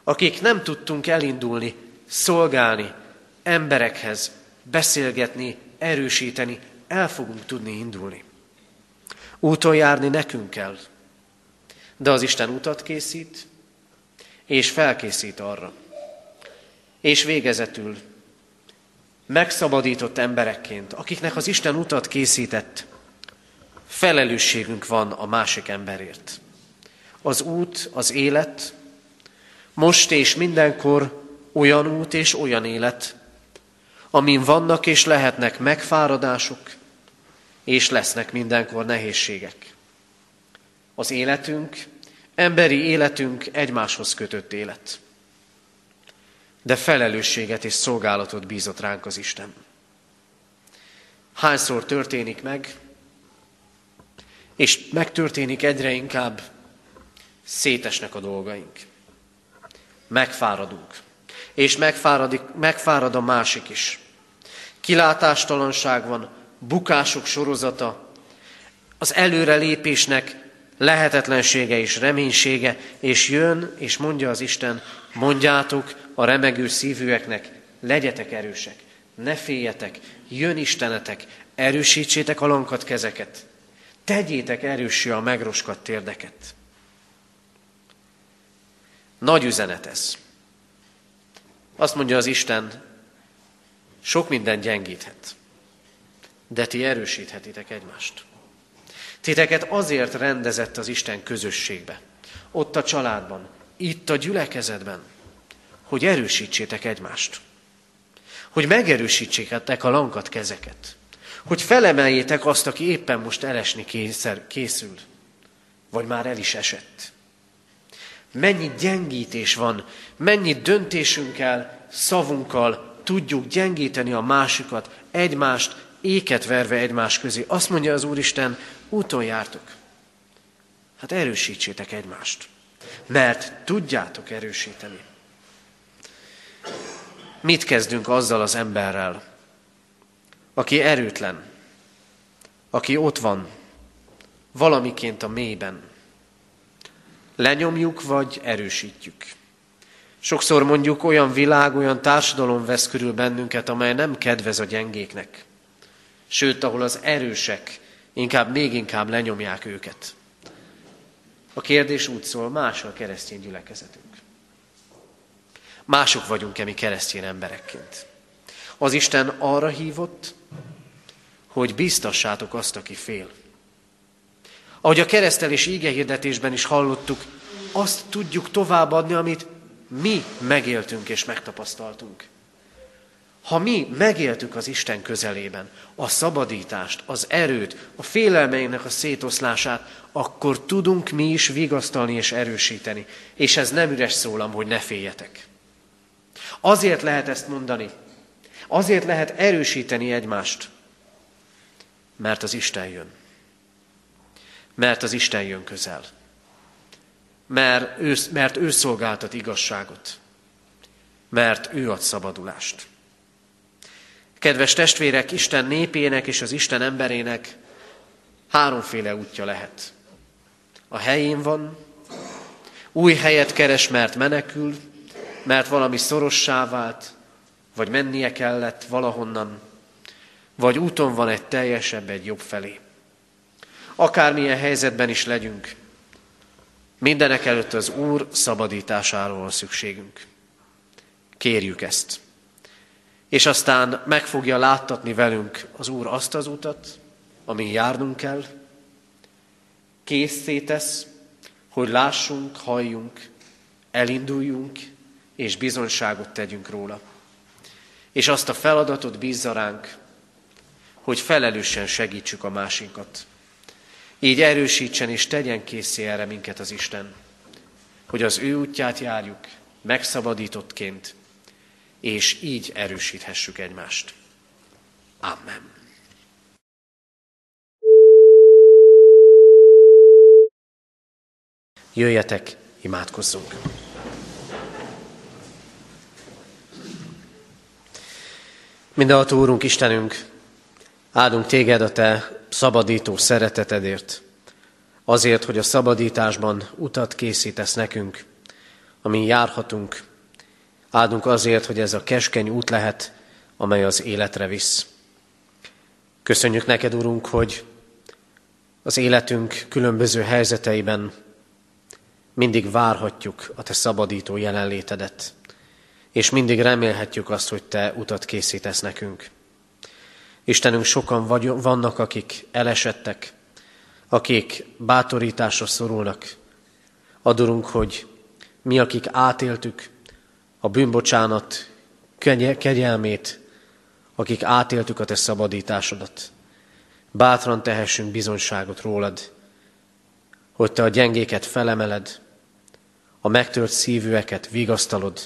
Speaker 2: Akik nem tudtunk elindulni, szolgálni, emberekhez beszélgetni, erősíteni, el fogunk tudni indulni. Úton járni nekünk kell, de az Isten utat készít, és felkészít arra. És végezetül megszabadított emberekként, akiknek az Isten utat készített, felelősségünk van a másik emberért. Az út, az élet, most és mindenkor olyan út és olyan élet, amin vannak és lehetnek megfáradások, és lesznek mindenkor nehézségek. Az életünk, emberi életünk egymáshoz kötött élet. De felelősséget és szolgálatot bízott ránk az Isten. Hányszor történik meg, és megtörténik egyre inkább, szétesnek a dolgaink. Megfáradunk. És megfáradik, megfárad a másik is. Kilátástalanság van, bukások sorozata, az előrelépésnek lehetetlensége és reménysége, és jön, és mondja az Isten, mondjátok a remegő szívűeknek, legyetek erősek, ne féljetek, jön Istenetek, erősítsétek a lankat kezeket, tegyétek erőssé a megroskadt térdeket. Nagy üzenet ez. Azt mondja az Isten, sok minden gyengíthet, de ti erősíthetitek egymást. Titeket azért rendezett az Isten közösségbe, ott a családban, itt a gyülekezetben, hogy erősítsétek egymást. Hogy megerősítsétek a lankat kezeket. Hogy felemeljétek azt, aki éppen most elesni készül. Vagy már el is esett. Mennyi gyengítés van, mennyi döntésünkkel, szavunkkal tudjuk gyengíteni a másikat, egymást, éket verve egymás közé. Azt mondja az Úristen, úton jártok. Hát erősítsétek egymást, mert tudjátok erősíteni. Mit kezdünk azzal az emberrel, aki erőtlen, aki ott van, valamiként a mélyben. Lenyomjuk, vagy erősítjük. Sokszor mondjuk olyan világ, olyan társadalom vesz körül bennünket, amely nem kedvez a gyengéknek. Sőt, ahol az erősek inkább még inkább lenyomják őket. A kérdés úgy szól, más a keresztény gyülekezetünk. Mások vagyunk-e mi keresztény emberekként. Az Isten arra hívott, hogy biztassátok azt, aki fél. Ahogy a keresztelés ígehirdetésben is hallottuk, azt tudjuk továbbadni, amit mi megéltünk és megtapasztaltunk. Ha mi megéltük az Isten közelében a szabadítást, az erőt, a félelmeinek a szétoszlását, akkor tudunk mi is vigasztalni és erősíteni. És ez nem üres szólam, hogy ne féljetek. Azért lehet ezt mondani, azért lehet erősíteni egymást, mert az Isten jön. Mert az Isten jön közel. Mert ő, mert ő szolgáltat igazságot. Mert ő ad szabadulást. Kedves testvérek, Isten népének és az Isten emberének háromféle útja lehet. A helyén van, új helyet keres, mert menekül, mert valami szorossá vált, vagy mennie kellett valahonnan, vagy úton van egy teljesebb, egy jobb felé. Akármilyen helyzetben is legyünk, mindenek előtt az Úr szabadításáról van szükségünk. Kérjük ezt és aztán meg fogja láttatni velünk az Úr azt az utat, amin járnunk kell, készé tesz, hogy lássunk, halljunk, elinduljunk, és bizonyságot tegyünk róla. És azt a feladatot bízza ránk, hogy felelősen segítsük a másinkat. Így erősítsen és tegyen készé erre minket az Isten, hogy az ő útját járjuk, megszabadítottként, és így erősíthessük egymást. Amen. Jöjjetek, imádkozzunk! Mindenható Úrunk, Istenünk, áldunk Téged a Te szabadító szeretetedért, azért, hogy a szabadításban utat készítesz nekünk, amin járhatunk, Áldunk azért, hogy ez a keskeny út lehet, amely az életre visz. Köszönjük neked, Urunk, hogy az életünk különböző helyzeteiben mindig várhatjuk a Te szabadító jelenlétedet, és mindig remélhetjük azt, hogy Te utat készítesz nekünk. Istenünk, sokan vagy, vannak, akik elesettek, akik bátorításra szorulnak. Adorunk, hogy mi, akik átéltük a bűnbocsánat kegyelmét, akik átéltük a te szabadításodat. Bátran tehessünk bizonyságot rólad, hogy te a gyengéket felemeled, a megtört szívűeket vigasztalod,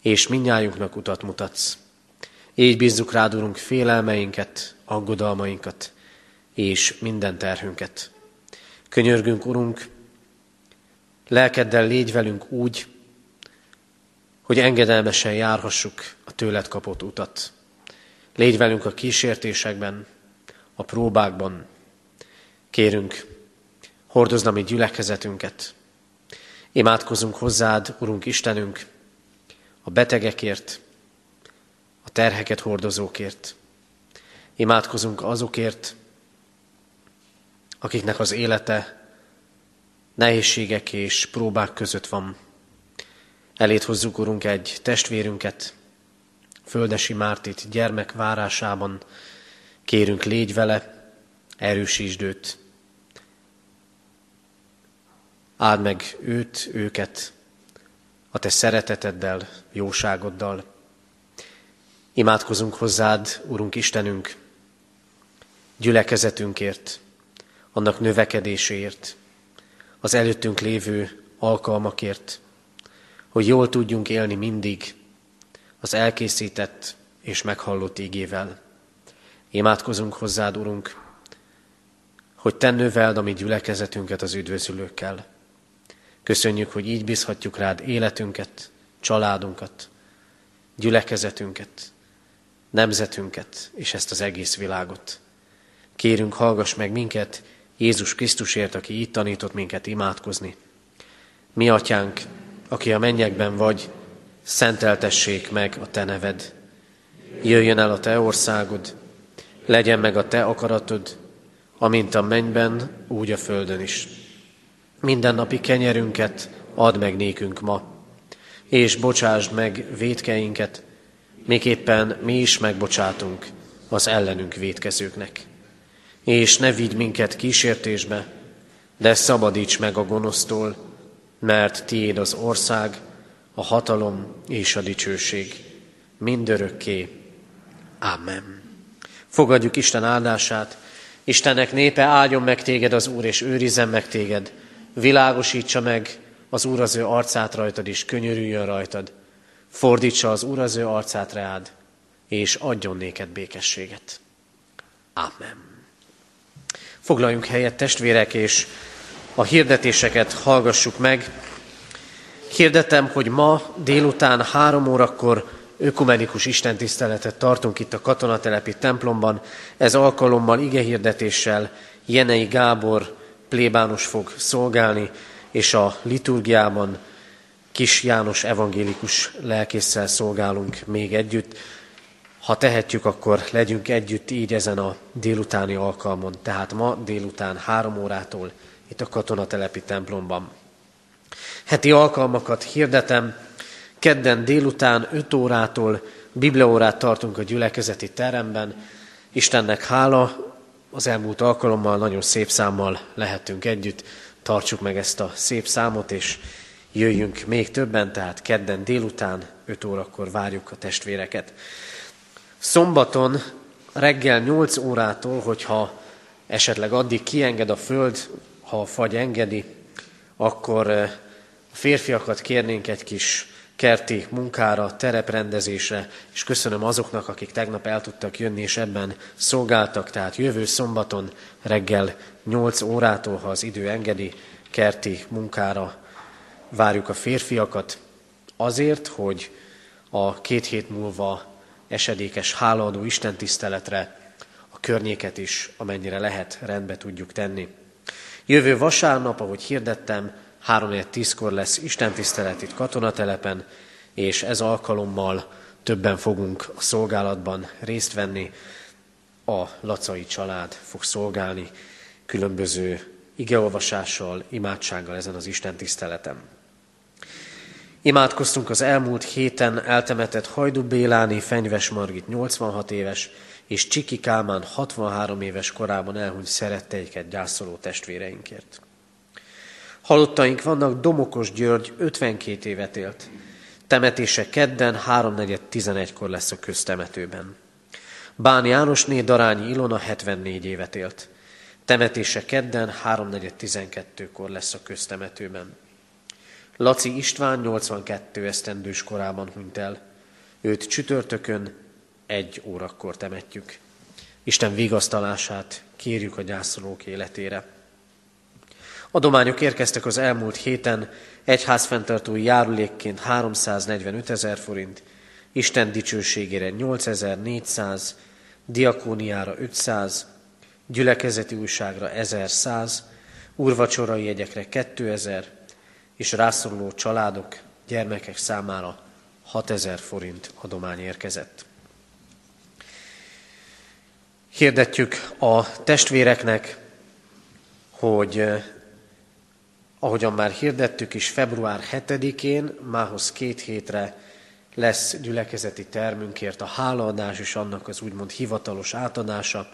Speaker 2: és minnyájunknak utat mutatsz. Így bízzuk rád, Urunk, félelmeinket, aggodalmainkat és minden terhünket. Könyörgünk, Urunk, lelkeddel légy velünk úgy, hogy engedelmesen járhassuk a tőled kapott utat. Légy velünk a kísértésekben, a próbákban. Kérünk, hordozd a mi gyülekezetünket. Imádkozunk hozzád, Urunk Istenünk, a betegekért, terheket hordozókért. Imádkozunk azokért, akiknek az élete nehézségek és próbák között van. Elét hozzuk, Urunk, egy testvérünket, Földesi Mártit gyermek várásában. Kérünk, légy vele, erősítsd őt. Áld meg őt, őket a te szereteteddel, jóságoddal. Imádkozunk hozzád, Urunk Istenünk, gyülekezetünkért, annak növekedéséért, az előttünk lévő alkalmakért, hogy jól tudjunk élni mindig az elkészített és meghallott ígével. Imádkozunk hozzád, Urunk, hogy te növeld a mi gyülekezetünket az üdvözülőkkel. Köszönjük, hogy így bízhatjuk rád életünket, családunkat, gyülekezetünket, nemzetünket és ezt az egész világot. Kérünk, hallgass meg minket Jézus Krisztusért, aki itt tanított minket imádkozni. Mi, atyánk, aki a mennyekben vagy, szenteltessék meg a te neved. Jöjjön el a te országod, legyen meg a te akaratod, amint a mennyben, úgy a földön is. Mindennapi kenyerünket add meg nékünk ma, és bocsásd meg védkeinket, miképpen mi is megbocsátunk az ellenünk védkezőknek. És ne vigy minket kísértésbe, de szabadíts meg a gonosztól, mert tiéd az ország, a hatalom és a dicsőség mindörökké. Amen. Fogadjuk Isten áldását. Istennek népe áldjon meg téged az Úr, és őrizzen meg téged. Világosítsa meg az Úr az ő arcát rajtad, és könyörüljön rajtad. Fordítsa az Úr az ő arcát reád, és adjon néked békességet. Amen. Foglaljunk helyet, testvérek, és a hirdetéseket hallgassuk meg. Hirdetem, hogy ma délután három órakor ökumenikus istentiszteletet tartunk itt a katonatelepi templomban. Ez alkalommal igehirdetéssel Jenei Gábor plébános fog szolgálni, és a liturgiában Kis János evangélikus lelkésszel szolgálunk még együtt. Ha tehetjük, akkor legyünk együtt így ezen a délutáni alkalmon. Tehát ma délután három órától itt a katonatelepi templomban. Heti alkalmakat hirdetem. Kedden délután 5 órától bibliaórát tartunk a gyülekezeti teremben. Istennek hála, az elmúlt alkalommal nagyon szép számmal lehetünk együtt. Tartsuk meg ezt a szép számot, és jöjjünk még többen, tehát kedden délután 5 órakor várjuk a testvéreket. Szombaton reggel 8 órától, hogyha esetleg addig kienged a föld, ha a fagy engedi, akkor eh, a férfiakat kérnénk egy kis kerti munkára, tereprendezésre, és köszönöm azoknak, akik tegnap el tudtak jönni, és ebben szolgáltak, tehát jövő szombaton reggel 8 órától, ha az idő engedi, kerti munkára várjuk a férfiakat, azért, hogy a két hét múlva esedékes hálaadó istentiszteletre a környéket is, amennyire lehet, rendbe tudjuk tenni. Jövő vasárnap, ahogy hirdettem, 3-10-kor lesz istentisztelet itt katonatelepen, és ez alkalommal többen fogunk a szolgálatban részt venni. A lacai család fog szolgálni különböző igeolvasással, imádsággal ezen az Isten tiszteleten. Imádkoztunk az elmúlt héten eltemetett Hajdu Béláni Fenyves Margit 86 éves és Csiki Kálmán 63 éves korában elhunyt szeretteiket gyászoló testvéreinkért. Halottaink vannak, Domokos György 52 évet élt. Temetése kedden 3.4.11-kor lesz a köztemetőben. Bán Jánosné Darányi Ilona 74 évet élt. Temetése kedden 3.4.12-kor lesz a köztemetőben. Laci István 82 esztendős korában hunyt el. Őt csütörtökön egy órakor temetjük. Isten vigasztalását kérjük a gyászolók életére. Adományok érkeztek az elmúlt héten, egyházfenntartói járulékként 345 ezer forint, Isten dicsőségére 8400, diakóniára 500, gyülekezeti újságra 1100, úrvacsorai jegyekre 2000, és rászoruló családok, gyermekek számára 6000 forint adomány érkezett. Hirdetjük a testvéreknek, hogy eh, ahogyan már hirdettük is, február 7-én, mához két hétre lesz gyülekezeti termünkért a hálaadás és annak az úgymond hivatalos átadása.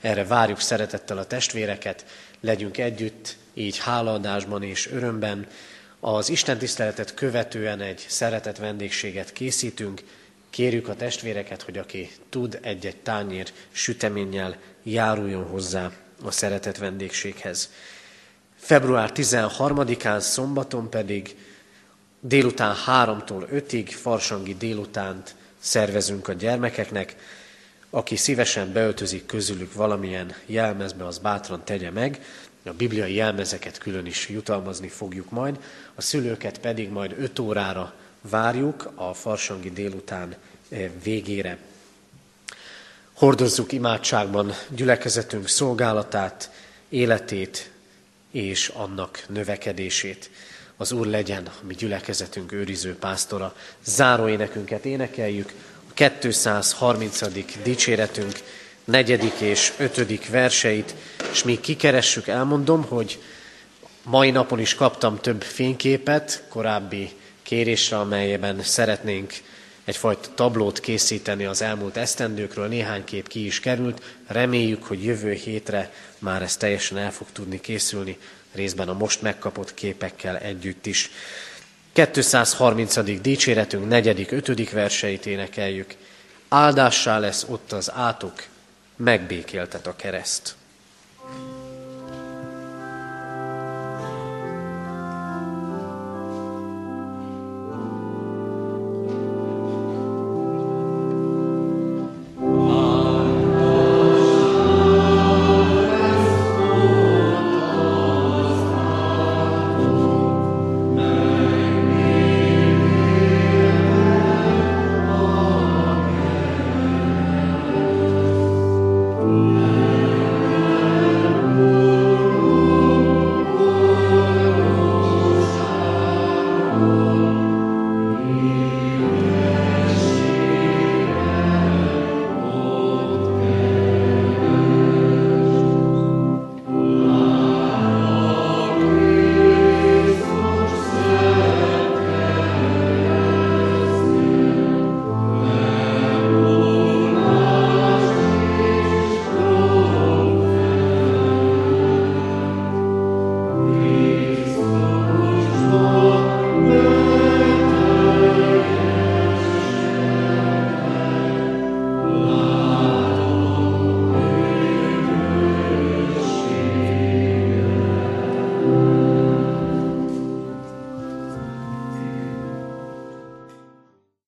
Speaker 2: Erre várjuk szeretettel a testvéreket, legyünk együtt, így hálaadásban és örömben. Az Isten tiszteletet követően egy szeretet vendégséget készítünk, Kérjük a testvéreket, hogy aki tud egy-egy tányér süteménnyel járuljon hozzá a szeretet vendégséghez. Február 13-án szombaton pedig délután 3-tól 5-ig farsangi délutánt szervezünk a gyermekeknek. Aki szívesen beöltözik közülük valamilyen jelmezbe, az bátran tegye meg. A bibliai jelmezeket külön is jutalmazni fogjuk majd, a szülőket pedig majd 5 órára várjuk a farsangi délután eh, végére. Hordozzuk imádságban gyülekezetünk szolgálatát, életét és annak növekedését. Az Úr legyen a mi gyülekezetünk őriző pásztora. Záró énekünket énekeljük, a 230. dicséretünk negyedik és ötödik verseit, és még kikeressük, elmondom, hogy mai napon is kaptam több fényképet, korábbi kérésre, amelyben szeretnénk egyfajta tablót készíteni az elmúlt esztendőkről, néhány kép ki is került. Reméljük, hogy jövő hétre már ez teljesen el fog tudni készülni, részben a most megkapott képekkel együtt is. 230. dicséretünk negyedik, ötödik verseit énekeljük. Áldássá lesz ott az átok, megbékéltet a kereszt.